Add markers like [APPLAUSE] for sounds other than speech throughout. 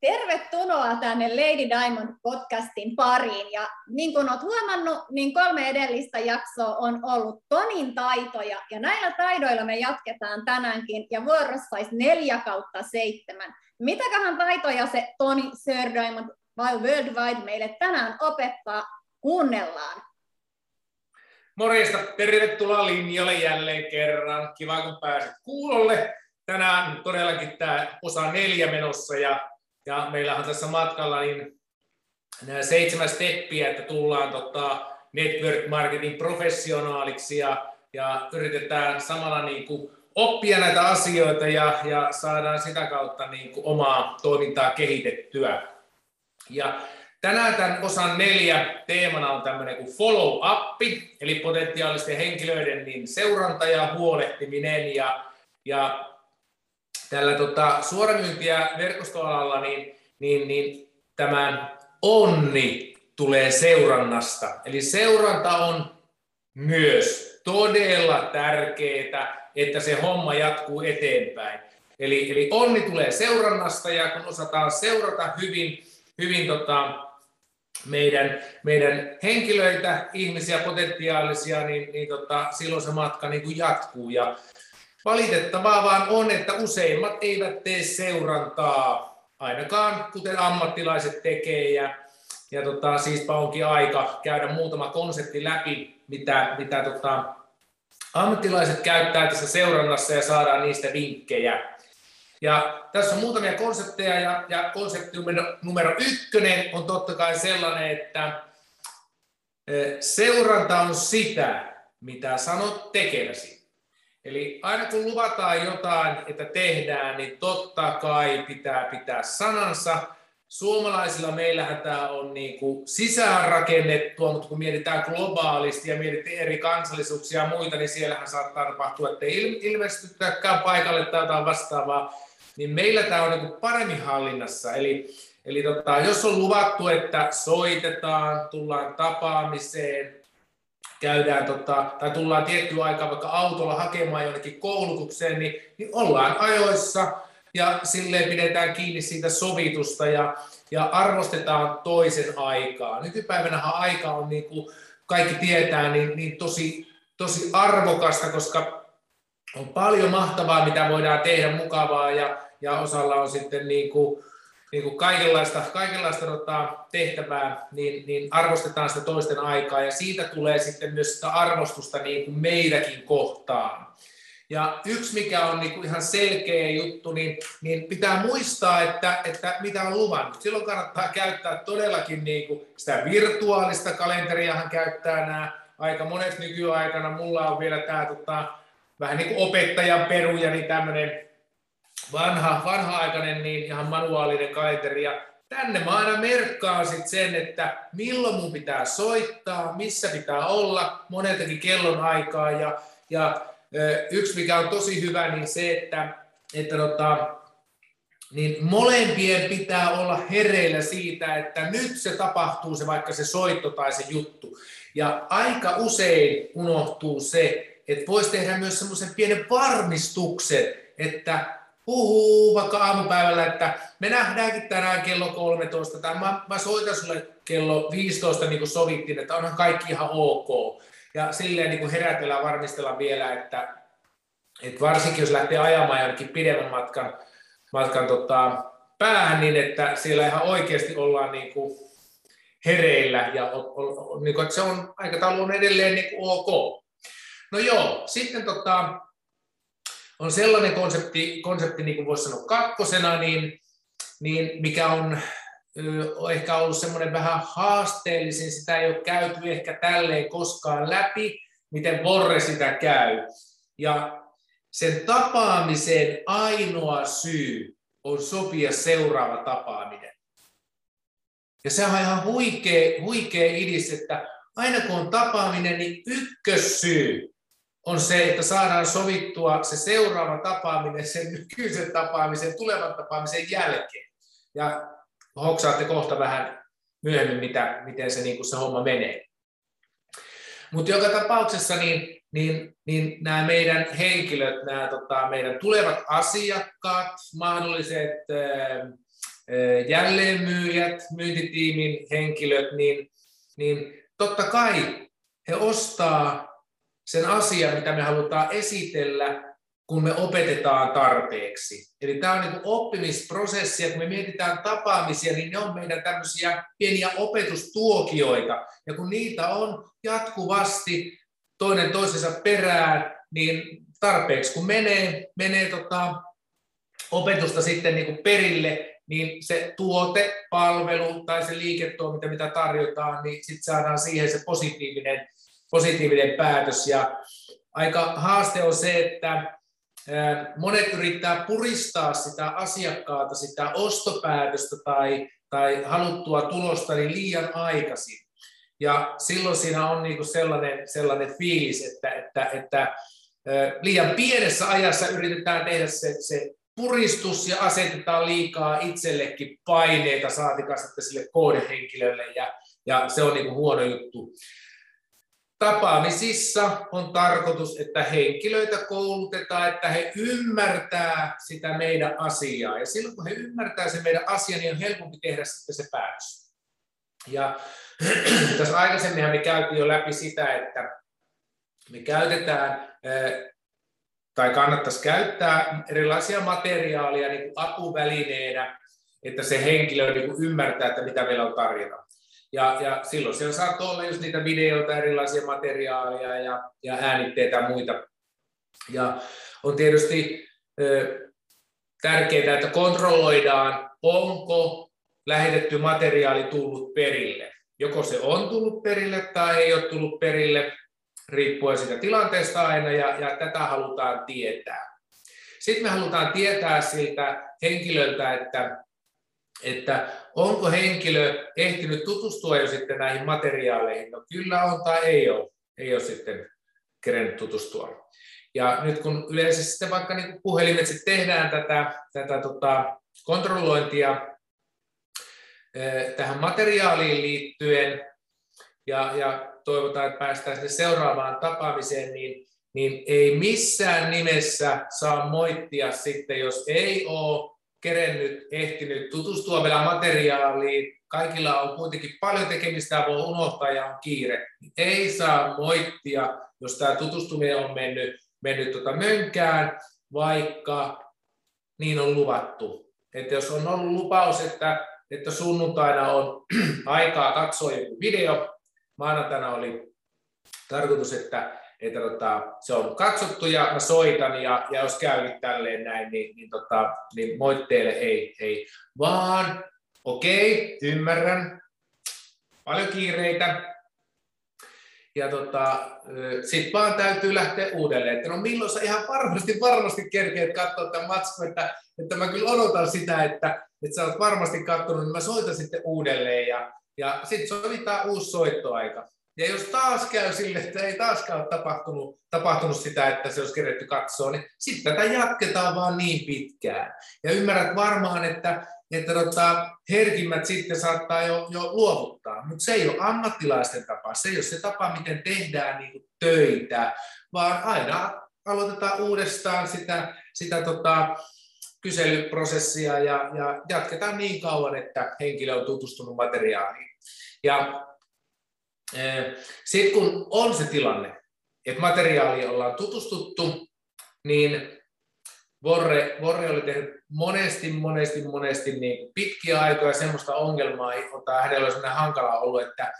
Tervetuloa tänne Lady Diamond podcastin pariin. Ja niin kuin olet huomannut, niin kolme edellistä jaksoa on ollut Tonin taitoja. Ja näillä taidoilla me jatketaan tänäänkin. Ja vuorossa olisi neljä kautta seitsemän. Mitäköhän taitoja se Toni Sir Diamond Worldwide meille tänään opettaa? Kuunnellaan. Morjesta, tervetuloa linjalle jälleen kerran. Kiva, kun pääset kuulolle. Tänään todellakin tämä osa neljä menossa ja, ja meillä on tässä matkalla niin nämä seitsemän steppiä, että tullaan tota, network marketing professionaaliksi ja, ja yritetään samalla niin kuin oppia näitä asioita ja, ja saadaan sitä kautta niin kuin omaa toimintaa kehitettyä. Ja Tänään tämän osan neljä teemana on tämmöinen kuin follow-up, eli potentiaalisten henkilöiden niin seuranta ja huolehtiminen. Ja, ja tällä tota, suoramyynti- ja verkostoalalla niin, niin, niin tämä onni tulee seurannasta. Eli seuranta on myös todella tärkeää, että se homma jatkuu eteenpäin. Eli, eli onni tulee seurannasta ja kun osataan seurata hyvin, hyvin tota, meidän, meidän henkilöitä, ihmisiä, potentiaalisia, niin, niin tota, silloin se matka niin kuin jatkuu. Ja valitettavaa vaan on, että useimmat eivät tee seurantaa, ainakaan kuten ammattilaiset tekee. Ja, ja tota, siispä onkin aika käydä muutama konsepti läpi, mitä, mitä tota, ammattilaiset käyttää tässä seurannassa ja saadaan niistä vinkkejä. Ja tässä on muutamia konsepteja ja, ja konsepti numero, numero ykkönen on totta kai sellainen, että seuranta on sitä, mitä sanot tekeväsi. Eli aina kun luvataan jotain, että tehdään, niin totta kai pitää pitää sanansa. Suomalaisilla meillähän tämä on niin kuin sisäänrakennettua, mutta kun mietitään globaalisti ja mietitään eri kansallisuuksia ja muita, niin siellähän saattaa tapahtua, että ei ilmestytäkään paikalle tai jotain vastaavaa niin meillä tämä on niin paremmin hallinnassa. Eli, eli tota, jos on luvattu, että soitetaan, tullaan tapaamiseen, käydään tota, tai tullaan tiettyä aikaa vaikka autolla hakemaan jonnekin koulutukseen, niin, niin ollaan ajoissa ja silleen pidetään kiinni siitä sovitusta ja, ja arvostetaan toisen aikaa. Nykypäivänä aika on, niin kuin kaikki tietää, niin, niin tosi, tosi arvokasta, koska on paljon mahtavaa, mitä voidaan tehdä mukavaa ja, ja osalla on sitten niin kuin, niin kuin kaikenlaista, kaikenlaista tota, tehtävää, niin, niin arvostetaan sitä toisten aikaa ja siitä tulee sitten myös sitä arvostusta niin kuin meidäkin kohtaan. Ja yksi, mikä on niin kuin ihan selkeä juttu, niin, niin pitää muistaa, että, että mitä on luvannut. Silloin kannattaa käyttää todellakin niin kuin sitä virtuaalista kalenteriahan käyttää nämä aika monet nykyaikana. Mulla on vielä tämä tota, vähän niin kuin opettajan peruja, niin tämmöinen vanha, vanha-aikainen niin ihan manuaalinen kalenteri. Ja tänne mä aina merkkaan sit sen, että milloin mun pitää soittaa, missä pitää olla, moneltakin kellon aikaa. Ja, ja yksi, mikä on tosi hyvä, niin se, että, että tota, niin molempien pitää olla hereillä siitä, että nyt se tapahtuu se vaikka se soitto tai se juttu. Ja aika usein unohtuu se, että voisi tehdä myös semmoisen pienen varmistuksen, että puhuu vaikka aamupäivällä, että me nähdäänkin tänään kello 13, tai mä, mä soitan sulle kello 15, niin kuin sovittiin, että onhan kaikki ihan ok. Ja silleen niin kuin herätellään, varmistella vielä, että, että varsinkin jos lähtee ajamaan jonnekin pidemmän matkan, matkan tota, päähän, niin että siellä ihan oikeasti ollaan niin kuin hereillä ja o, o, niin kuin, että se on aikataulu on edelleen niin kuin ok. No joo, sitten tota, on sellainen konsepti, konsepti niin kuin voisi sanoa kakkosena, niin, niin mikä on on ehkä ollut semmoinen vähän haasteellisin, sitä ei ole käyty ehkä tälleen koskaan läpi, miten Vorre sitä käy. Ja sen tapaamisen ainoa syy on sopia seuraava tapaaminen. Ja se on ihan huikea, huikea idis, että aina kun on tapaaminen, niin ykkössyy on se, että saadaan sovittua se seuraava tapaaminen sen nykyisen tapaamisen, tulevan tapaamisen jälkeen. Ja hoksaatte kohta vähän myöhemmin, mitä, miten se, niin kuin se homma menee. Mutta joka tapauksessa niin, niin, niin nämä meidän henkilöt, nämä tota, meidän tulevat asiakkaat, mahdolliset ää, jälleenmyyjät, myyntitiimin henkilöt, niin, niin totta kai he ostaa sen asian, mitä me halutaan esitellä, kun me opetetaan tarpeeksi. Eli tämä on niin oppimisprosessi, ja kun me mietitään tapaamisia, niin ne on meidän tämmöisiä pieniä opetustuokioita, ja kun niitä on jatkuvasti toinen toisensa perään, niin tarpeeksi kun menee, menee tota, opetusta sitten niin perille, niin se tuote, palvelu tai se liiketoiminta, mitä tarjotaan, niin sitten saadaan siihen se positiivinen, positiivinen päätös. Ja aika haaste on se, että monet yrittää puristaa sitä asiakkaata, sitä ostopäätöstä tai, tai haluttua tulosta niin liian aikaisin. Ja silloin siinä on niin sellainen, sellainen fiilis, että, että, että liian pienessä ajassa yritetään tehdä se, se puristus ja asetetaan liikaa itsellekin paineita, saatikaan sitten sille koodehenkilölle, ja, ja se on niin huono juttu. Tapaamisissa on tarkoitus, että henkilöitä koulutetaan, että he ymmärtää sitä meidän asiaa. Ja silloin kun he ymmärtää se meidän asia, niin on helpompi tehdä sitten se päätös. Ja [CLEARS THROAT] tässä aikaisemminhan me käytiin jo läpi sitä, että me käytetään tai kannattaisi käyttää erilaisia materiaaleja niin kuin apuvälineenä, että se henkilö niin ymmärtää, että mitä meillä on tarjota. Ja, ja silloin siellä saattaa olla just niitä videoita, erilaisia materiaaleja ja, ja äänitteitä ja muita. Ja on tietysti ö, tärkeää, että kontrolloidaan, onko lähetetty materiaali tullut perille. Joko se on tullut perille tai ei ole tullut perille, riippuen siitä tilanteesta aina, ja, ja tätä halutaan tietää. Sitten me halutaan tietää siltä henkilöltä, että, että onko henkilö ehtinyt tutustua jo sitten näihin materiaaleihin. No kyllä on tai ei ole, ei ole sitten kerennyt tutustua. Ja nyt kun yleensä sitten vaikka niin puhelimet sitten tehdään tätä, tätä tota kontrollointia eh, tähän materiaaliin liittyen, ja, ja toivotaan, että päästään sinne seuraavaan tapaamiseen, niin, niin ei missään nimessä saa moittia sitten, jos ei ole kerennyt, ehtinyt tutustua vielä materiaaliin, kaikilla on kuitenkin paljon tekemistä voi unohtaa ja on kiire. Ei saa moittia, jos tämä tutustuminen on mennyt, mennyt tuota mönkään, vaikka niin on luvattu. Että jos on ollut lupaus, että, että sunnuntaina on [CLEARS THROAT] aikaa katsoa joku video, maanantaina oli tarkoitus, että, että tota, se on katsottu ja mä soitan ja, ja jos käy tälleen näin, niin, niin, tota, niin moitteille ei, ei. Vaan okei, okay, ymmärrän, paljon kiireitä, ja tota, sitten vaan täytyy lähteä uudelleen, että no milloin sä ihan varmasti, varmasti kerkeet katsoa tämän matskun, että, että mä kyllä odotan sitä, että, että sä oot varmasti katsonut, niin mä soitan sitten uudelleen ja, ja sitten sovitaan uusi soittoaika. Ja jos taas käy sille, että ei taaskaan ole tapahtunut, tapahtunut sitä, että se olisi keretty katsoa, niin sitten tätä jatketaan vaan niin pitkään. Ja ymmärrät varmaan, että, että tota, herkimmät sitten saattaa jo, jo luovuttaa, mutta se ei ole ammattilaisten tapa, se ei ole se tapa, miten tehdään niin töitä, vaan aina aloitetaan uudestaan sitä, sitä tota, kyselyprosessia ja, ja jatketaan niin kauan, että henkilö on tutustunut materiaaliin. Ja sitten kun on se tilanne, että materiaaliin ollaan tutustuttu, niin Vorre, Vorre oli tehnyt monesti, monesti, monesti niin pitkiä aikoja semmoista ongelmaa, jota hänellä oli sellainen hankala ollut, että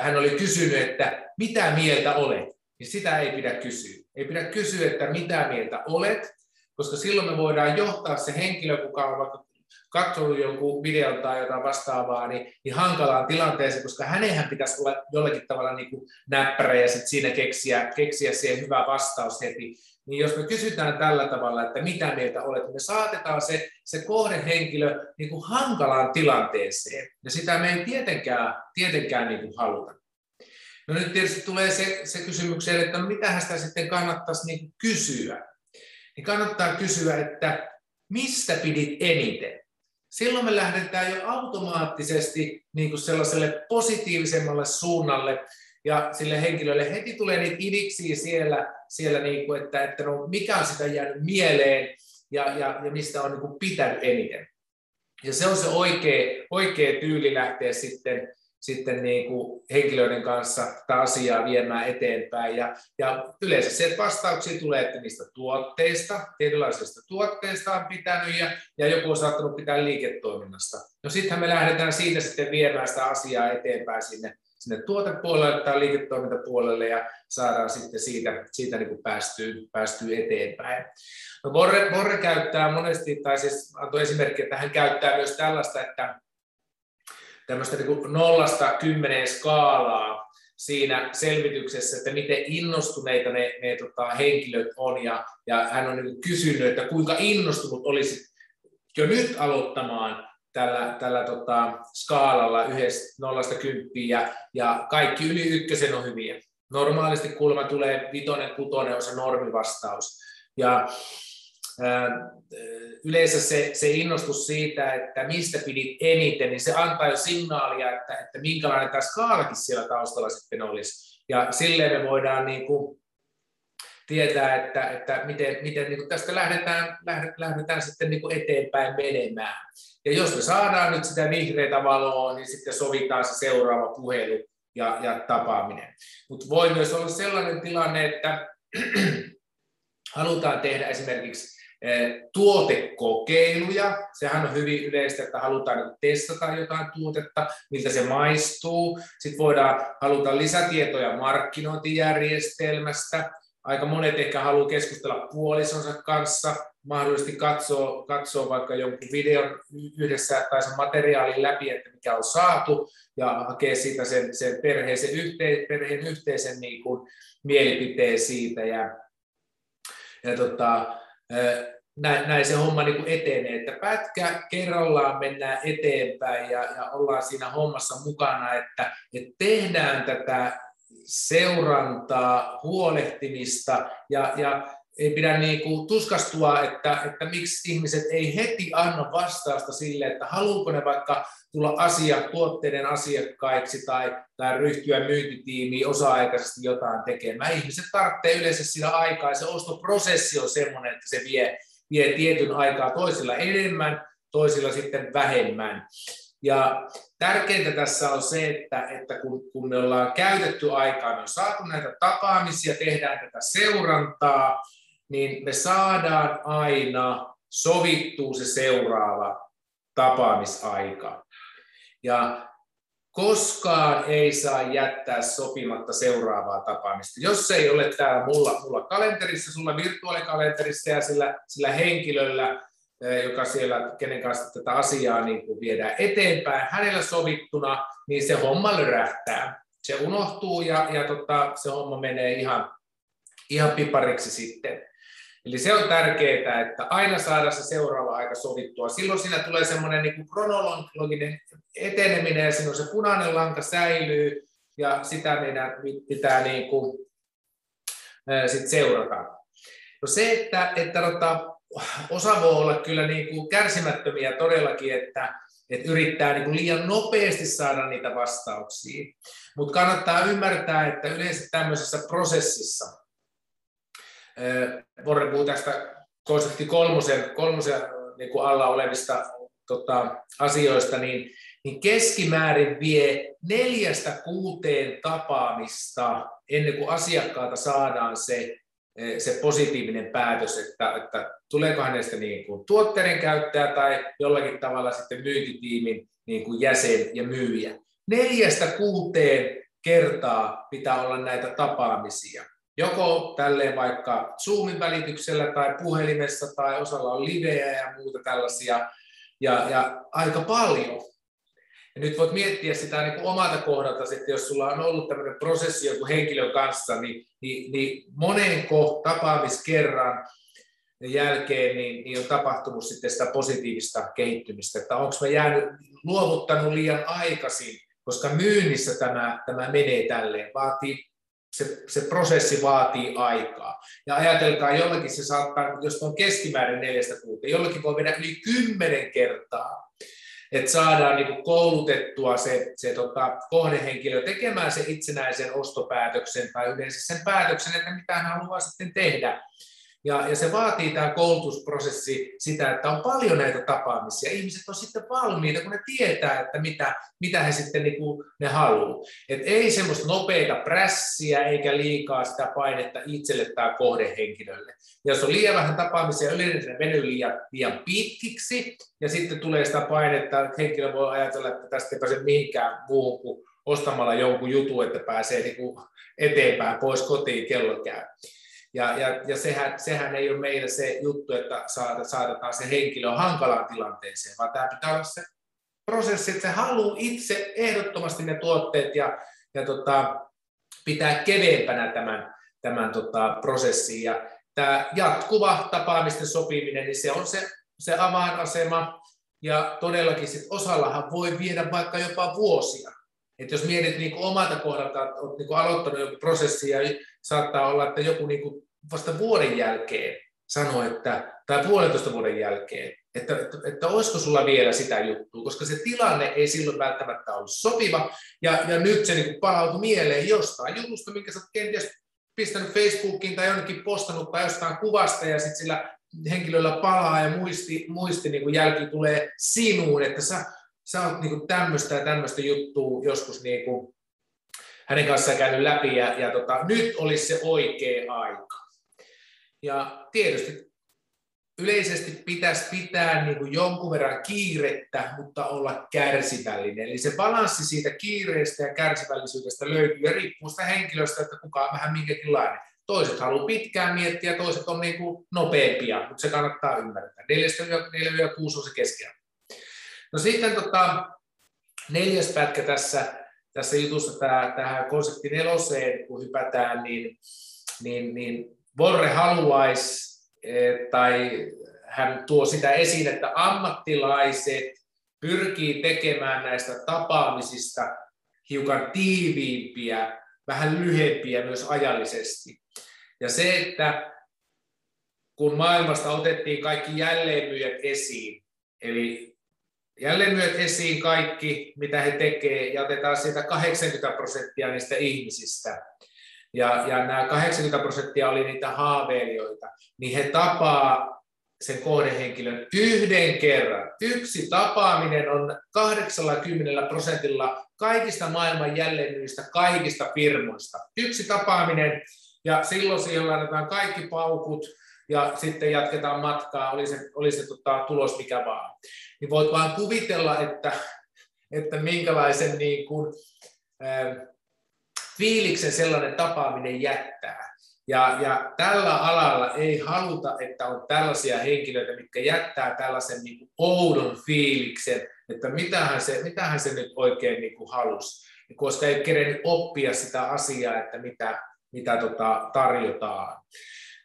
hän oli kysynyt, että mitä mieltä olet, niin sitä ei pidä kysyä. Ei pidä kysyä, että mitä mieltä olet, koska silloin me voidaan johtaa se henkilö, kuka on vaikka katsonut jonkun videon tai jotain vastaavaa, niin, niin hankalaan tilanteeseen, koska hänenhän pitäisi olla jollakin tavalla niin kuin näppärä ja sitten siinä keksiä, keksiä siihen hyvä vastaus heti. Niin jos me kysytään tällä tavalla, että mitä mieltä olet, niin me saatetaan se, se kohdehenkilö niin kuin hankalaan tilanteeseen. Ja sitä me ei tietenkään, tietenkään niin kuin haluta. No nyt tietysti tulee se, se kysymykseen, että no mitä sitä sitten kannattaisi niin kysyä niin kannattaa kysyä, että mistä pidit eniten? Silloin me lähdetään jo automaattisesti niin kuin sellaiselle positiivisemmalle suunnalle, ja sille henkilölle heti tulee niitä idiksiä siellä, siellä niin kuin, että, että no, mikä on sitä jäänyt mieleen ja, ja, ja mistä on niin kuin pitänyt eniten. Ja se on se oikea, oikea tyyli lähteä sitten, sitten niin kuin henkilöiden kanssa tätä asiaa viemään eteenpäin. Ja, ja yleensä se, että vastauksia tulee, että niistä tuotteista, tietynlaisista tuotteista on pitänyt ja, ja joku on saattanut pitää liiketoiminnasta. No sittenhän me lähdetään siitä sitten viemään sitä asiaa eteenpäin sinne, sinne tuotepuolelle tai liiketoimintapuolelle ja saadaan sitten siitä, siitä niin kuin päästyä, päästyä eteenpäin. No Borre, Borre käyttää monesti, tai siis antoi esimerkki, että hän käyttää myös tällaista, että tämmöistä niin nollasta kymmeneen skaalaa siinä selvityksessä, että miten innostuneita ne, ne tota, henkilöt on, ja, ja hän on niin kysynyt, että kuinka innostunut olisit jo nyt aloittamaan tällä, tällä tota, skaalalla yhdestä nollasta kymppiin, ja, ja kaikki yli ykkösen on hyviä. Normaalisti kulma tulee vitonen, kutonen on se normivastaus. Ja yleensä se, se innostus siitä, että mistä pidit eniten, niin se antaa jo signaalia, että, että minkälainen tämä skaalakin siellä taustalla sitten olisi. Ja silleen me voidaan niin kuin tietää, että, että miten, miten niin kuin tästä lähdetään, lähdetään sitten niin kuin eteenpäin menemään. Ja jos me saadaan nyt sitä vihreitä valoa, niin sitten sovitaan se seuraava puhelu ja, ja tapaaminen. Mutta voi myös olla sellainen tilanne, että [CLEARS THROAT] halutaan tehdä esimerkiksi tuotekokeiluja. Sehän on hyvin yleistä, että halutaan testata jotain tuotetta, miltä se maistuu. Sitten voidaan haluta lisätietoja markkinointijärjestelmästä. Aika monet ehkä haluaa keskustella puolisonsa kanssa, mahdollisesti katsoa, katsoa vaikka jonkun videon yhdessä tai sen materiaalin läpi, että mikä on saatu, ja hakea siitä sen, sen perheen, sen yhteen, perheen yhteisen niin kuin, mielipiteen siitä. Ja, ja tota, näin, näin se homma niin kuin etenee, että pätkä kerrallaan mennään eteenpäin ja, ja ollaan siinä hommassa mukana, että, että tehdään tätä seurantaa, huolehtimista ja, ja ei pidä niin kuin tuskastua, että, että miksi ihmiset ei heti anna vastausta sille, että haluuko ne vaikka tulla asia, tuotteiden asiakkaiksi tai, tai ryhtyä myyntitiimiin osa-aikaisesti jotain tekemään. Ihmiset tarvitsee yleensä sitä aikaa ja se ostoprosessi on sellainen, että se vie, vie tietyn aikaa toisilla enemmän, toisilla sitten vähemmän. Ja tärkeintä tässä on se, että, että kun, kun me ollaan käytetty aikaa, me on saatu näitä tapaamisia, tehdään tätä seurantaa, niin me saadaan aina sovittua se seuraava tapaamisaika. Ja koskaan ei saa jättää sopimatta seuraavaa tapaamista. Jos se ei ole täällä mulla, mulla kalenterissa, sulla virtuaalikalenterissa ja sillä, sillä henkilöllä, eh, joka siellä, kenen kanssa tätä asiaa niin kuin viedään eteenpäin, hänellä sovittuna, niin se homma lyrähtää. Se unohtuu ja, ja tota, se homma menee ihan, ihan pipariksi sitten. Eli se on tärkeää, että aina saada se seuraava aika sovittua. Silloin siinä tulee semmoinen niin kronologinen eteneminen ja silloin se punainen lanka säilyy ja sitä meidän pitää niin kuin, sit seurata. No se, että, että tota, osa voi olla kyllä niin kuin kärsimättömiä todellakin, että, että yrittää niin kuin liian nopeasti saada niitä vastauksia. Mutta kannattaa ymmärtää, että yleensä tämmöisessä prosessissa, Borre puhuu tästä konsepti kolmosen, kolmosen niin kuin alla olevista tota, asioista, niin, niin keskimäärin vie neljästä kuuteen tapaamista ennen kuin asiakkaalta saadaan se, se positiivinen päätös, että, että tuleeko hänestä niin kuin tuotteiden käyttäjä tai jollakin tavalla sitten myyntitiimin niin kuin jäsen ja myyjä. Neljästä kuuteen kertaa pitää olla näitä tapaamisia joko tälleen vaikka Zoomin välityksellä tai puhelimessa tai osalla on liveä ja muuta tällaisia, ja, ja aika paljon. Ja nyt voit miettiä sitä niin kuin omalta kohdalta, että jos sulla on ollut tämmöinen prosessi joku henkilön kanssa, niin, niin, niin monenko tapaamiskerran jälkeen niin, niin on tapahtunut sitten sitä positiivista kehittymistä, että onko mä jäänyt, luovuttanut liian aikaisin, koska myynnissä tämä, tämä menee tälleen, vaatii se, se prosessi vaatii aikaa. Ja ajatelkaa, jollakin se saattaa, jos on keskimäärin neljästä kuuta, jollakin voi mennä yli kymmenen kertaa, että saadaan niin koulutettua se, se tota, kohdehenkilö tekemään se itsenäisen ostopäätöksen tai yleensä sen päätöksen, että mitä hän haluaa sitten tehdä. Ja, ja se vaatii tämä koulutusprosessi sitä, että on paljon näitä tapaamisia. Ihmiset on sitten valmiita, kun ne tietää, että mitä, mitä he sitten niin kuin ne haluaa. Et ei semmoista nopeita prässiä eikä liikaa sitä painetta itselle tai kohdehenkilölle. Ja jos on liian vähän tapaamisia, yleensä ne venyy liian, liian pitkiksi, ja sitten tulee sitä painetta, että henkilö voi ajatella, että tästä ei pääse mihinkään muuhun kuin ostamalla jonkun jutun, että pääsee niin kuin eteenpäin pois kotiin kello käy. Ja, ja, ja sehän, sehän ei ole meillä se juttu, että saatetaan se henkilö hankalaan tilanteeseen, vaan tämä pitää olla se prosessi, että se haluaa itse ehdottomasti ne tuotteet ja, ja tota, pitää keveempänä tämän, tämän tota, prosessin. Ja tämä jatkuva tapaamisten sopiminen, niin se on se, se avainasema. Ja todellakin sit osallahan voi viedä vaikka jopa vuosia. Et jos mietit niin omalta kohdalta, olet niin aloittanut joku prosessi ja saattaa olla, että joku niin vasta vuoden jälkeen sanoo, että, tai puolentoista vuoden jälkeen, että, että, että olisiko sulla vielä sitä juttua, koska se tilanne ei silloin välttämättä ollut sopiva, ja, ja nyt se niin palautui mieleen jostain jutusta, minkä sä kenties pistänyt Facebookiin tai jonnekin postannut tai jostain kuvasta, ja sitten sillä henkilöllä palaa ja muisti, muisti niin jälki tulee sinuun, että sä, sä oot niin tämmöistä ja tämmöistä juttua joskus niin kuin hänen kanssaan käynyt läpi, ja, ja tota, nyt olisi se oikea aika. Ja tietysti yleisesti pitäisi pitää niin kuin jonkun verran kiirettä, mutta olla kärsivällinen. Eli se balanssi siitä kiireestä ja kärsivällisyydestä löytyy ja riippuu sitä henkilöstä, että kuka on vähän minkäkinlainen. Toiset haluaa pitkään miettiä, toiset on niin kuin nopeampia, mutta se kannattaa ymmärtää. 4-6 on se keskiarvo. No sitten tota, neljäs pätkä tässä, tässä jutussa, tämä, tähän konsepti neloseen, kun hypätään, niin, niin, niin Vorre haluaisi, eh, tai hän tuo sitä esiin, että ammattilaiset pyrkii tekemään näistä tapaamisista hiukan tiiviimpiä, vähän lyhempiä myös ajallisesti. Ja se, että kun maailmasta otettiin kaikki jälleenmyyjät esiin, eli jälleenmyyjät esiin kaikki, mitä he tekevät, ja otetaan siitä 80 prosenttia niistä ihmisistä, ja, ja nämä 80 prosenttia oli niitä haaveilijoita, niin he tapaa sen kohdehenkilön yhden kerran. Yksi tapaaminen on 80 prosentilla kaikista maailman jälleenmyyistä, kaikista firmoista. Yksi tapaaminen, ja silloin siihen laitetaan kaikki paukut, ja sitten jatketaan matkaa, oli se, oli se tota, tulos mikä vaan. Niin voit vaan kuvitella, että, että minkälaisen niin kuin, äh, fiiliksen sellainen tapaaminen jättää. Ja, ja tällä alalla ei haluta, että on tällaisia henkilöitä, mitkä jättää tällaisen niin kuin oudon fiiliksen, että mitähän se, mitähän se nyt oikein niin kuin halusi, koska ei kerennyt oppia sitä asiaa, että mitä, mitä tota tarjotaan.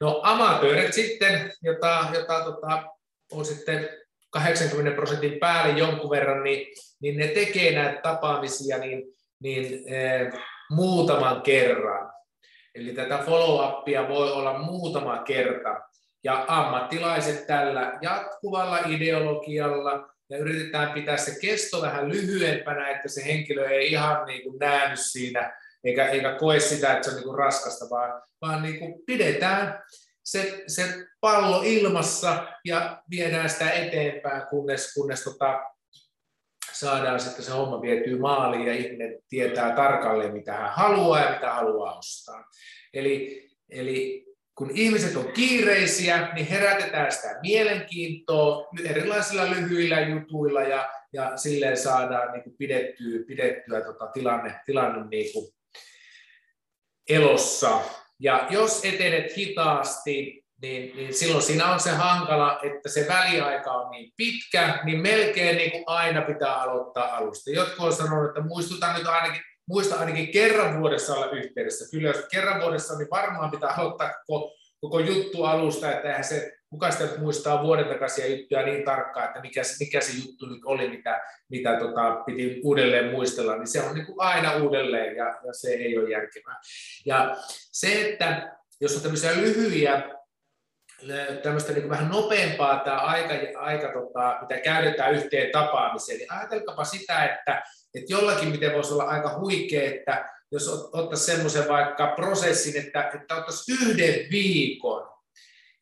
No amatöörit sitten, jota, jota tota, on sitten 80 prosentin päälle jonkun verran, niin, niin ne tekee näitä tapaamisia, niin, niin eh, muutaman kerran. Eli tätä follow-upia voi olla muutama kerta. Ja ammattilaiset tällä jatkuvalla ideologialla ja yritetään pitää se kesto vähän lyhyempänä, että se henkilö ei ihan niin kuin näänny siinä eikä, eikä koe sitä, että se on niin kuin raskasta, vaan, vaan niin kuin pidetään se, se pallo ilmassa ja viedään sitä eteenpäin, kunnes, kunnes tota, saadaan sitten se homma vietyä maaliin ja ihminen tietää tarkalleen, mitä hän haluaa ja mitä haluaa ostaa. Eli, eli kun ihmiset on kiireisiä, niin herätetään sitä mielenkiintoa erilaisilla lyhyillä jutuilla ja, ja silleen saadaan niin kuin pidettyä, pidettyä tota tilanne, tilanne niin kuin elossa. Ja jos etenet hitaasti, niin, niin silloin siinä on se hankala, että se väliaika on niin pitkä, niin melkein niin kuin aina pitää aloittaa alusta. Jotkut on sanonut, että muistutan nyt ainakin, muista ainakin kerran vuodessa olla yhteydessä. Kyllä jos kerran vuodessa, niin varmaan pitää aloittaa koko, koko juttu alusta, että eihän se, kuka sitä muistaa vuoden takaisia juttuja niin tarkkaan, että mikä, mikä se juttu nyt oli, mitä, mitä tota, piti uudelleen muistella, niin se on niin kuin aina uudelleen ja, ja se ei ole järkevää. Ja se, että jos on tämmöisiä lyhyitä tämmöistä niin vähän nopeampaa tämä aika, aika tota, mitä käytetään yhteen tapaamiseen, niin ajatelkapa sitä, että, että jollakin miten voisi olla aika huikea, että jos ottaisi semmoisen vaikka prosessin, että, että ottaisi yhden viikon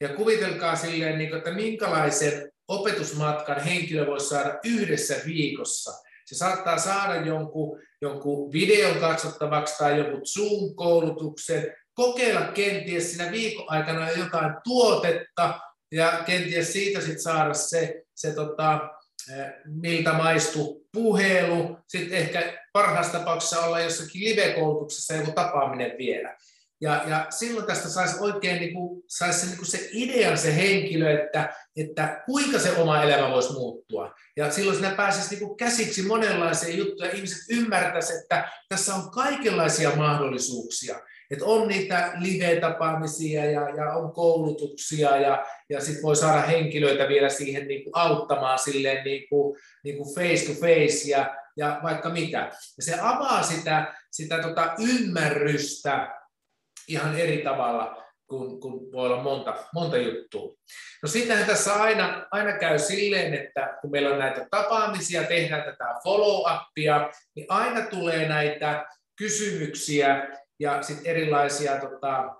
Ja kuvitelkaa silleen, niin että minkälaisen opetusmatkan henkilö voi saada yhdessä viikossa. Se saattaa saada jonkun, jonkun videon katsottavaksi tai jonkun Zoom-koulutuksen, kokeilla kenties siinä viikon aikana jotain tuotetta ja kenties siitä sitten saada se, se tota, eh, miltä maistuu puhelu, sitten ehkä parhaassa tapauksessa olla jossakin live-koulutuksessa joku tapaaminen vielä. Ja, ja silloin tästä saisi oikein niin kuin, saisi se, niin kuin se idean se henkilö, että, että kuinka se oma elämä voisi muuttua. Ja silloin sinä pääsisi niin kuin käsiksi monenlaisia juttuja. Ihmiset ymmärtäisivät, että tässä on kaikenlaisia mahdollisuuksia. Että on niitä live-tapaamisia ja, ja on koulutuksia ja, ja sitten voi saada henkilöitä vielä siihen niin kuin auttamaan silleen niin kuin, niin kuin face to face ja, ja vaikka mitä. Ja se avaa sitä, sitä tota ymmärrystä ihan eri tavalla, kun, kun voi olla monta, monta juttua. No sittenhän tässä aina, aina käy silleen, että kun meillä on näitä tapaamisia, tehdään tätä follow-upia, niin aina tulee näitä kysymyksiä ja sitten erilaisia tota,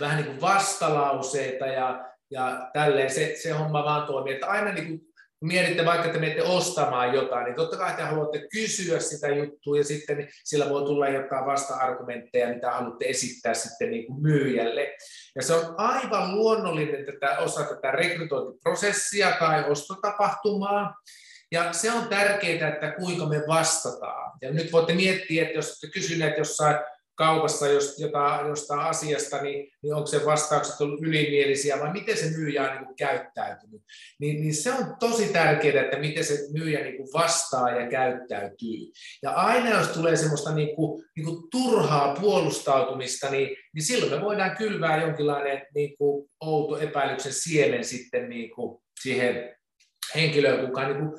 vähän niin kuin vastalauseita ja, ja tälleen se, se homma vaan toimii. Että aina niin kuin mietitte vaikka, että menette ostamaan jotain, niin totta kai te haluatte kysyä sitä juttua ja sitten sillä voi tulla jotain vasta-argumentteja, mitä haluatte esittää sitten niin kuin myyjälle. Ja se on aivan luonnollinen tätä, osa tätä rekrytointiprosessia tai ostotapahtumaa. Ja se on tärkeää, että kuinka me vastataan. Ja nyt voitte miettiä, että jos olette kysyneet jossain kaupassa jota, jostain asiasta, niin, niin onko se vastaukset ollut ylimielisiä vai miten se myyjä on niin kuin käyttäytynyt. Niin, niin se on tosi tärkeää, että miten se myyjä niin kuin vastaa ja käyttäytyy. Ja aina jos tulee semmoista niin kuin, niin kuin turhaa puolustautumista, niin, niin silloin me voidaan kylvää jonkinlainen niin kuin outo epäilyksen siemen sitten niin kuin siihen henkilöön, kuka niin kuin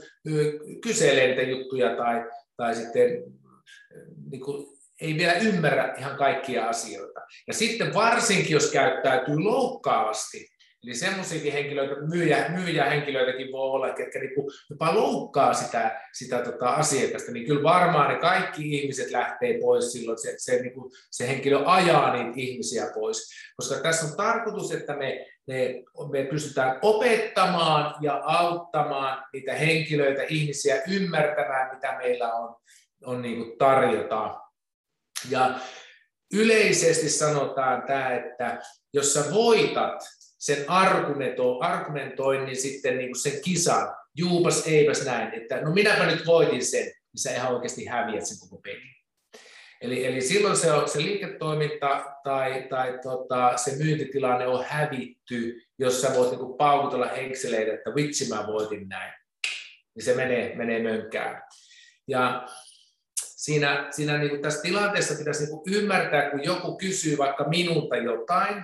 kyselee niitä juttuja tai, tai sitten niin kuin ei vielä ymmärrä ihan kaikkia asioita. Ja sitten varsinkin, jos käyttäytyy loukkaavasti, Eli semmoisiakin henkilöitä, myyjä, myyjähenkilöitäkin voi olla, jotka niinku jopa loukkaa sitä, sitä tota asiakasta, niin kyllä varmaan ne kaikki ihmiset lähtee pois silloin, se, se, niinku, se henkilö ajaa niitä ihmisiä pois. Koska tässä on tarkoitus, että me, me, me pystytään opettamaan ja auttamaan niitä henkilöitä, ihmisiä ymmärtämään, mitä meillä on, on niinku tarjota. Ja yleisesti sanotaan tämä, että jos sä voitat sen argumentoinnin sitten niin kuin sen kisan, juupas eipäs näin, että no minäpä nyt voitin sen, niin sä ihan oikeasti häviät sen koko pelin. Eli, eli silloin se, on, se liiketoiminta tai, tai tota, se myyntitilanne on hävitty, jos sä voit niin paukutella henkseleitä, että vitsi mä voitin näin. Niin se menee, menee mönkään. Ja siinä, siinä niin kuin tässä tilanteessa pitäisi niin kuin ymmärtää, kun joku kysyy vaikka minulta jotain,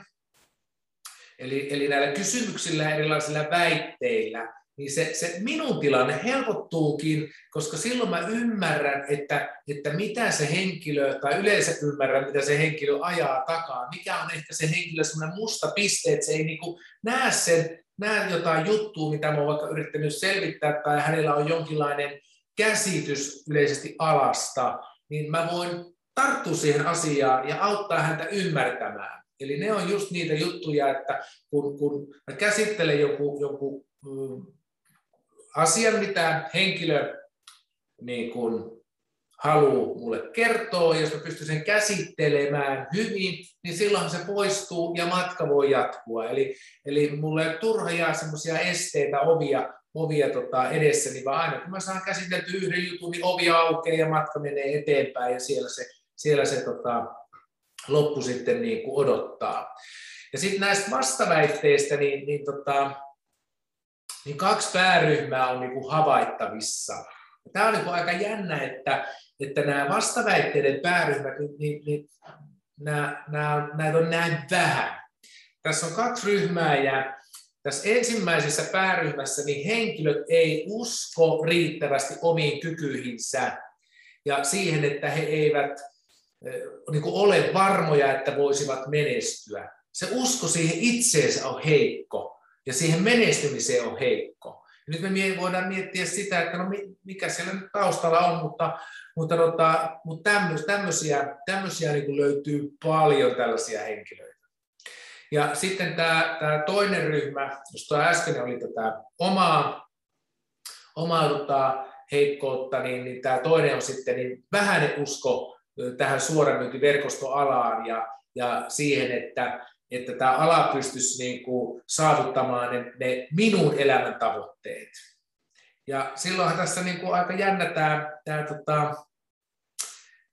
eli, eli näillä kysymyksillä erilaisilla väitteillä, niin se, se minun tilanne helpottuukin, koska silloin mä ymmärrän, että, että mitä se henkilö, tai yleensä ymmärrän, mitä se henkilö ajaa takaa, mikä on ehkä se henkilö semmoinen musta piste, että se ei niin kuin näe sen, näe jotain juttua, mitä mä oon vaikka yrittänyt selvittää, tai hänellä on jonkinlainen käsitys yleisesti alasta, niin mä voin tarttua siihen asiaan ja auttaa häntä ymmärtämään. Eli ne on just niitä juttuja, että kun, kun mä käsittelen joku, joku mm, asian, mitä henkilö niin kun haluaa mulle kertoa, jos mä pystyn sen käsittelemään hyvin, niin silloin se poistuu ja matka voi jatkua. Eli, eli mulle ei turha jää semmoisia esteitä, ovia ovia tota, niin vaan aina kun mä saan käsitelty yhden jutun, niin ovi aukeaa ja matka menee eteenpäin ja siellä se, siellä se tota, loppu sitten niin kuin odottaa. Ja sitten näistä vastaväitteistä, niin, niin, tota, niin kaksi pääryhmää on niin kuin havaittavissa. Tämä on niin kuin aika jännä, että, että nämä vastaväitteiden pääryhmät, niin, niin, niin nämä, nämä, näitä on näin vähän. Tässä on kaksi ryhmää ja tässä ensimmäisessä pääryhmässä niin henkilöt ei usko riittävästi omiin kykyihinsä ja siihen, että he eivät niin kuin ole varmoja, että voisivat menestyä. Se usko siihen itseensä on heikko ja siihen menestymiseen on heikko. Ja nyt me voidaan miettiä sitä, että no mikä siellä nyt taustalla on, mutta, mutta, tota, mutta tämmöisiä, tämmöisiä niin kuin löytyy paljon tällaisia henkilöitä. Ja sitten tämä, tämä toinen ryhmä, jos tuo äsken oli tätä omaa, omaa tota, heikkoutta, niin, niin tämä toinen on sitten niin vähäinen usko tähän suoramyyntiverkostoalaan ja, ja siihen, että, että tämä ala pystyisi niin kuin saavuttamaan ne, ne minun elämän tavoitteet. Ja silloinhan tässä niin kuin aika jännä tämä, tämä tota,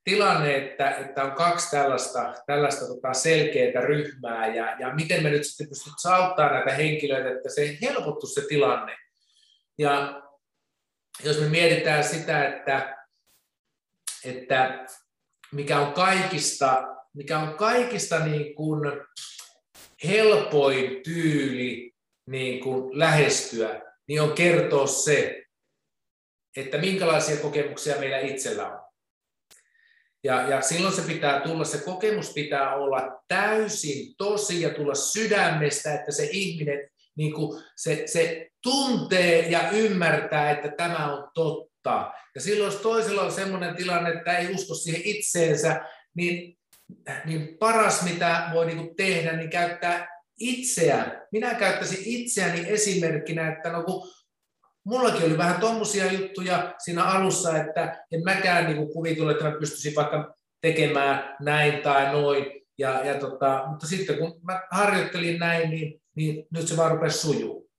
tilanne, että, että on kaksi tällaista, tällaista tota selkeää ryhmää ja, ja miten me nyt sitten pystyt auttamaan näitä henkilöitä, että se helpottuisi se tilanne. Ja jos me mietitään sitä, että, että mikä on kaikista, mikä on kaikista niin kuin helpoin tyyli niin kuin lähestyä, niin on kertoa se, että minkälaisia kokemuksia meillä itsellä on. Ja, ja silloin se pitää tulla, se kokemus pitää olla täysin tosi ja tulla sydämestä, että se ihminen niin kuin se, se tuntee ja ymmärtää, että tämä on totta. Ja silloin jos toisella on sellainen tilanne, että ei usko siihen itseensä, niin, niin paras mitä voi niin kuin tehdä, niin käyttää itseään. Minä käyttäisin itseäni esimerkkinä, että no kun mullakin oli vähän tuommoisia juttuja siinä alussa, että en mäkään niin kuvitellut, että mä pystyisin vaikka tekemään näin tai noin. Ja, ja tota, mutta sitten kun mä harjoittelin näin, niin, niin nyt se vaan rupesi sujuu.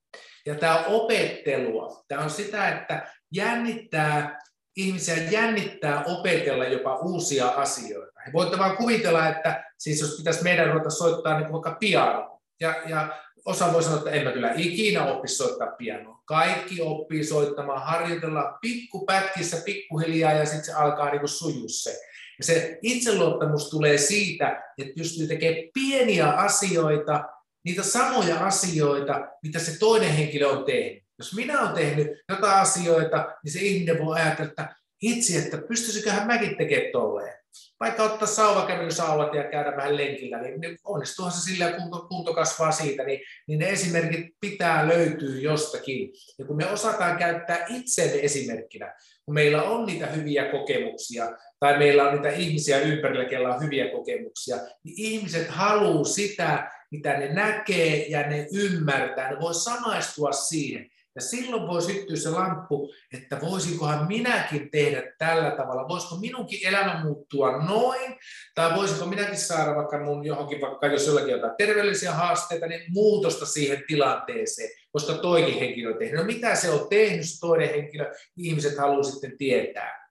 Ja tämä on opettelua. Tämä on sitä, että jännittää, ihmisiä jännittää opetella jopa uusia asioita. He voitte vaan kuvitella, että siis jos pitäisi meidän ruveta soittaa niin vaikka piano, ja, ja osa voi sanoa, että en mä kyllä ikinä oppi soittaa pianoa. Kaikki oppii soittamaan, harjoitella pikkupätkissä, pikkuhiljaa ja sitten se alkaa niin sujua se. Ja se itseluottamus tulee siitä, että pystyy tekemään pieniä asioita, niitä samoja asioita, mitä se toinen henkilö on tehnyt. Jos minä olen tehnyt jotain asioita, niin se ihminen voi ajatella, että itse, että pystyisiköhän mäkin tekemään tolleen vaikka ottaa sauvakävelysauvat ja käydä vähän lenkillä, niin, onnistuuhan se sillä, kunto, kunto kasvaa siitä, niin, niin ne esimerkit pitää löytyä jostakin. Ja kun me osataan käyttää itsemme esimerkkinä, kun meillä on niitä hyviä kokemuksia, tai meillä on niitä ihmisiä ympärillä, joilla on hyviä kokemuksia, niin ihmiset haluaa sitä, mitä ne näkee ja ne ymmärtää, ne voi samaistua siihen. Ja silloin voi syttyä se lamppu, että voisinkohan minäkin tehdä tällä tavalla, voisiko minunkin elämä muuttua noin, tai voisinko minäkin saada vaikka mun johonkin, vaikka jos jollakin jotain terveellisiä haasteita, niin muutosta siihen tilanteeseen, koska toikin henkilö on tehnyt. No mitä se on tehnyt, se toinen henkilö, ihmiset haluaa sitten tietää.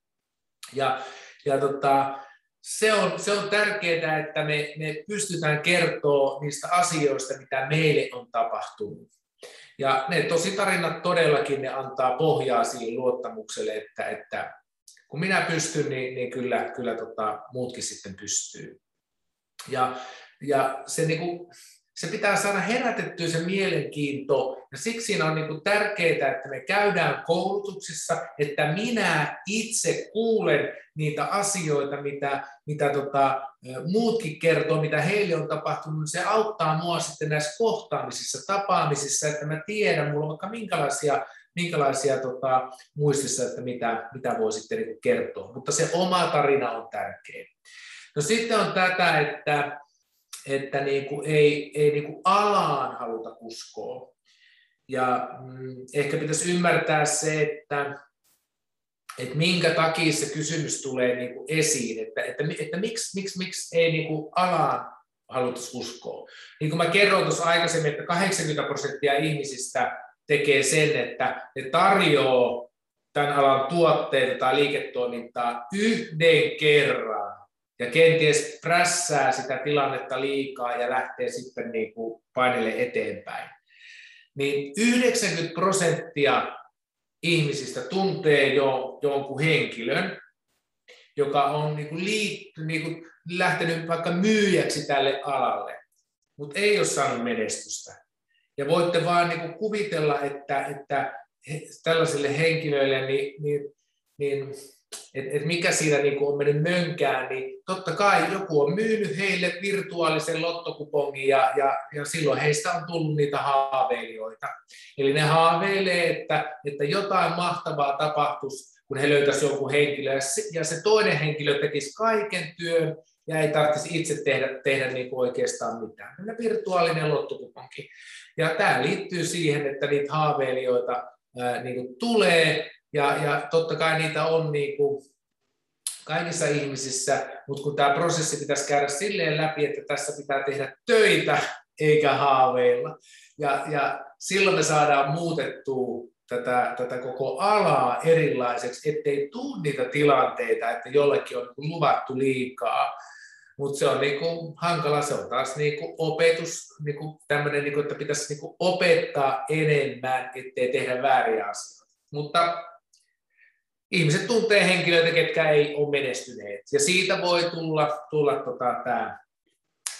Ja, ja tota, se on, se on tärkeää, että me, me pystytään kertoa niistä asioista, mitä meille on tapahtunut. Ja ne tositarinat todellakin ne antaa pohjaa siihen luottamukselle, että, että kun minä pystyn, niin, niin kyllä, kyllä tota, muutkin sitten pystyy. Ja, ja se, niin kuin, se pitää saada herätettyä se mielenkiinto, ja siksi siinä on niin tärkeää, että me käydään koulutuksissa, että minä itse kuulen niitä asioita, mitä, mitä tota, muutkin kertoo, mitä heille on tapahtunut, se auttaa mua sitten näissä kohtaamisissa, tapaamisissa, että mä tiedän, mulla on vaikka minkälaisia minkälaisia tota, muistissa, että mitä, mitä voi sitten niin kertoa. Mutta se oma tarina on tärkeä. No sitten on tätä, että, että niin kuin ei, ei niin kuin alaan haluta uskoa. Ja mm, ehkä pitäisi ymmärtää se, että, että minkä takia se kysymys tulee niin kuin esiin, että, että, että miksi, miksi, miksi ei niin kuin alaan haluta uskoa. Niin kuin mä kerroin tuossa aikaisemmin, että 80 prosenttia ihmisistä tekee sen, että ne tarjoaa tämän alan tuotteita tai liiketoimintaa yhden kerran ja kenties prässää sitä tilannetta liikaa ja lähtee sitten niin kuin painelle eteenpäin. Niin 90 prosenttia ihmisistä tuntee jo jonkun henkilön, joka on niin kuin liitty, niin kuin lähtenyt vaikka myyjäksi tälle alalle, mutta ei ole saanut menestystä. Ja voitte vaan niin kuin kuvitella, että, että tällaisille henkilöille niin, niin, niin että et mikä siinä niin on mennyt mönkään, niin totta kai joku on myynyt heille virtuaalisen lottokupongin ja, ja, ja silloin heistä on tullut niitä haaveilijoita. Eli ne haaveilee, että, että jotain mahtavaa tapahtuisi, kun he löytäisivät jonkun henkilön ja se, ja se toinen henkilö tekisi kaiken työn ja ei tarvitsisi itse tehdä, tehdä niin kuin oikeastaan mitään. Mennä virtuaalinen lottokuponki. Ja tämä liittyy siihen, että niitä haaveilijoita ää, niin kuin tulee, ja, ja totta kai niitä on niin kuin kaikissa ihmisissä, mutta kun tämä prosessi pitäisi käydä silleen läpi, että tässä pitää tehdä töitä eikä haaveilla. Ja, ja silloin me saadaan muutettua tätä, tätä koko alaa erilaiseksi, ettei tule niitä tilanteita, että jollekin on niin luvattu liikaa. Mutta se on niinku hankala, se on taas niinku opetus, niinku tämmöinen, niinku, että pitäisi niinku opettaa enemmän, ettei tehdä vääriä asioita. Mutta ihmiset tuntee henkilöitä, ketkä ei ole menestyneet. Ja siitä voi tulla, tulla tota, tämä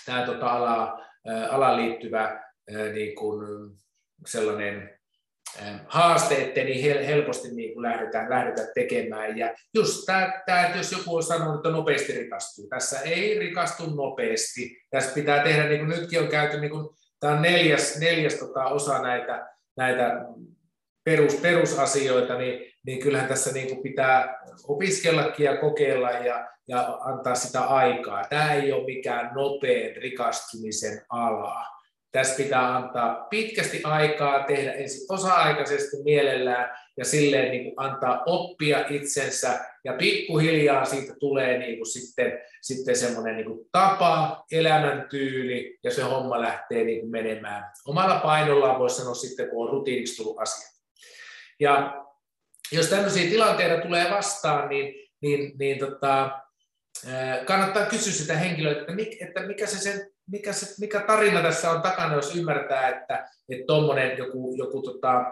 tää, tota, ala, alaan liittyvä niin kuin sellainen haaste, ettei niin helposti niin kuin lähdetään, lähdetään tekemään. Ja just tämä, että jos joku on sanonut, että nopeasti rikastuu. Tässä ei rikastu nopeasti. Tässä pitää tehdä, niin kuin nytkin on käyty, niin kuin, tämä on neljäs, neljäs tota, osa näitä, näitä perus, perusasioita, niin, niin kyllähän tässä niin kuin pitää opiskellakin ja kokeilla ja, ja antaa sitä aikaa. Tämä ei ole mikään nopean rikastumisen ala tässä pitää antaa pitkästi aikaa, tehdä ensin osa-aikaisesti mielellään ja silleen niin kuin antaa oppia itsensä ja pikkuhiljaa siitä tulee niin kuin sitten, sitten semmoinen niin kuin tapa, elämäntyyli ja se homma lähtee niin kuin menemään. Omalla painollaan voisi sanoa sitten, kun on rutiiniksi tullut asia. Ja jos tämmöisiä tilanteita tulee vastaan, niin, niin, niin tota, kannattaa kysyä sitä henkilöä, että, että mikä se sen mikä, se, mikä tarina tässä on takana, jos ymmärtää, että tuommoinen että joku, joku tota,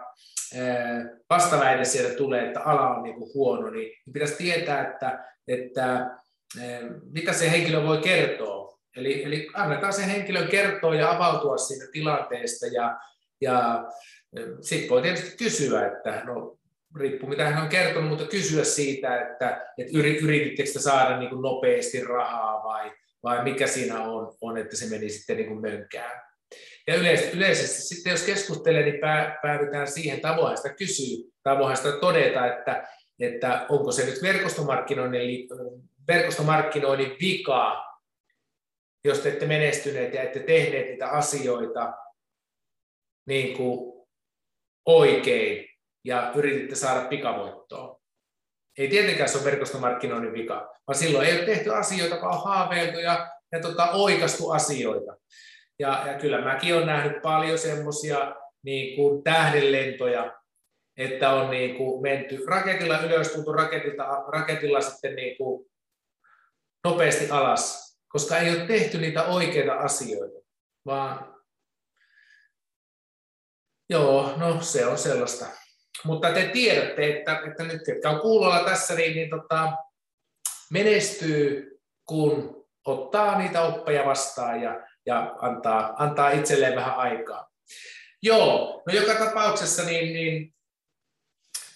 vastaväite sieltä tulee, että ala on niinku huono, niin pitäisi tietää, että, että mitä se henkilö voi kertoa. Eli, eli annetaan se henkilön kertoa ja avautua siitä tilanteesta ja, ja sitten voi tietysti kysyä, että no riippuu mitä hän on kertonut, mutta kysyä siitä, että, että yritittekö saada niin kuin nopeasti rahaa vai, vai mikä siinä on, on että se meni sitten niin kuin mönkään. Ja yleisesti, yleisesti sitten jos keskustelee, niin päädytään siihen, tavoin sitä kysyä, tavoin sitä todeta, että, että onko se nyt verkostomarkkinoinnin, verkostomarkkinoinnin vikaa, jos te ette menestyneet ja ette tehneet niitä asioita niin kuin oikein ja yrititte saada pikavoittoa. Ei tietenkään se ole verkostomarkkinoinnin vika, vaan silloin ei ole tehty asioita, vaan on haaveiltu ja, ja tota, oikastu asioita. Ja, ja kyllä mäkin olen nähnyt paljon semmoisia niin kuin tähdenlentoja, että on niin kuin menty raketilla ylös, tultu raketilta, raketilla sitten niin kuin nopeasti alas, koska ei ole tehty niitä oikeita asioita, vaan joo, no se on sellaista. Mutta te tiedätte, että, että nyt ketkä on kuulolla tässä, niin, niin tota, menestyy, kun ottaa niitä oppeja vastaan ja, ja antaa, antaa itselleen vähän aikaa. Joo, no joka tapauksessa niin, niin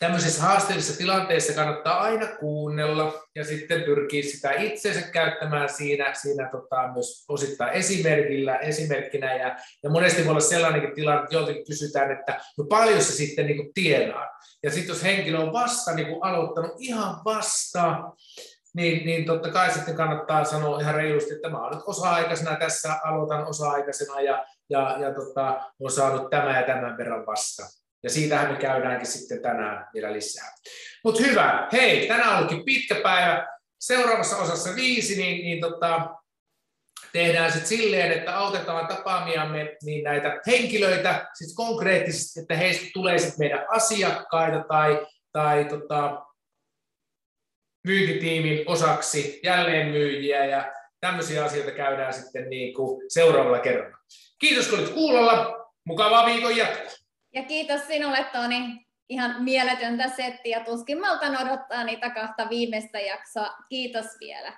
tämmöisissä haasteellisissa tilanteissa kannattaa aina kuunnella ja sitten pyrkiä sitä itsensä käyttämään siinä, siinä tota, myös osittain esimerkillä, esimerkkinä. Ja, ja monesti voi olla sellainenkin tilanne, että joltakin kysytään, että no paljon se sitten niin kuin tienaa. Ja sitten jos henkilö on vasta niin kuin aloittanut ihan vasta, niin, niin totta kai sitten kannattaa sanoa ihan reilusti, että mä olen nyt osa-aikaisena tässä, aloitan osa-aikaisena ja, ja, ja tota, olen saanut tämän ja tämän verran vasta. Ja siitähän me käydäänkin sitten tänään vielä lisää. Mutta hyvä, hei, tänään onkin pitkä päivä. Seuraavassa osassa viisi, niin, niin tota, tehdään sitten silleen, että autetaan tapaamiamme niin näitä henkilöitä siis konkreettisesti, että heistä tulee sitten meidän asiakkaita tai, tai tota, myyntitiimin osaksi jälleenmyyjiä ja tämmöisiä asioita käydään sitten niin kuin seuraavalla kerralla. Kiitos kun olit kuulolla. Mukavaa viikon jatkoa. Ja kiitos sinulle Toni. Ihan mieletöntä settiä. Tuskin maltan odottaa niitä kahta viimeistä jaksoa. Kiitos vielä.